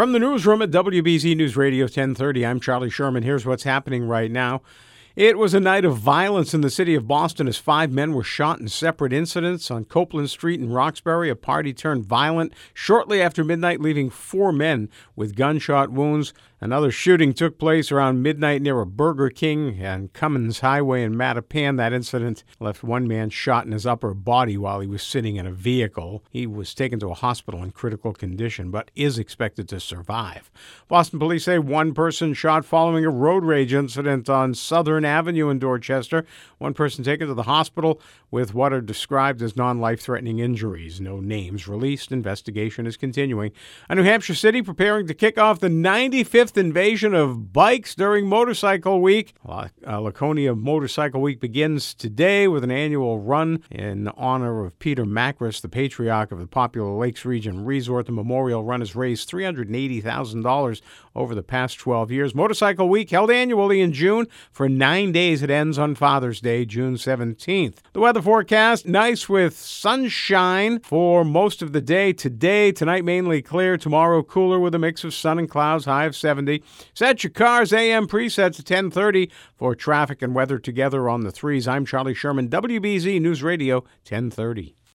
From the newsroom at WBZ News Radio 1030, I'm Charlie Sherman. Here's what's happening right now. It was a night of violence in the city of Boston as five men were shot in separate incidents on Copeland Street in Roxbury. A party turned violent shortly after midnight, leaving four men with gunshot wounds. Another shooting took place around midnight near a Burger King and Cummins Highway in Mattapan. That incident left one man shot in his upper body while he was sitting in a vehicle. He was taken to a hospital in critical condition, but is expected to survive. Boston police say one person shot following a road rage incident on Southern Avenue in Dorchester. One person taken to the hospital with what are described as non life threatening injuries. No names released. Investigation is continuing. A New Hampshire city preparing to kick off the 95th invasion of bikes during Motorcycle Week. Uh, Laconia Motorcycle Week begins today with an annual run in honor of Peter Makris, the patriarch of the popular Lakes Region Resort. The memorial run has raised $380,000 over the past 12 years. Motorcycle Week held annually in June for nine days. It ends on Father's Day, June 17th. The weather forecast nice with sunshine for most of the day today. Tonight, mainly clear. Tomorrow, cooler with a mix of sun and clouds, high of 70. Set your car's AM presets at 1030 for traffic and weather together on the threes. I'm Charlie Sherman, WBZ News Radio 1030.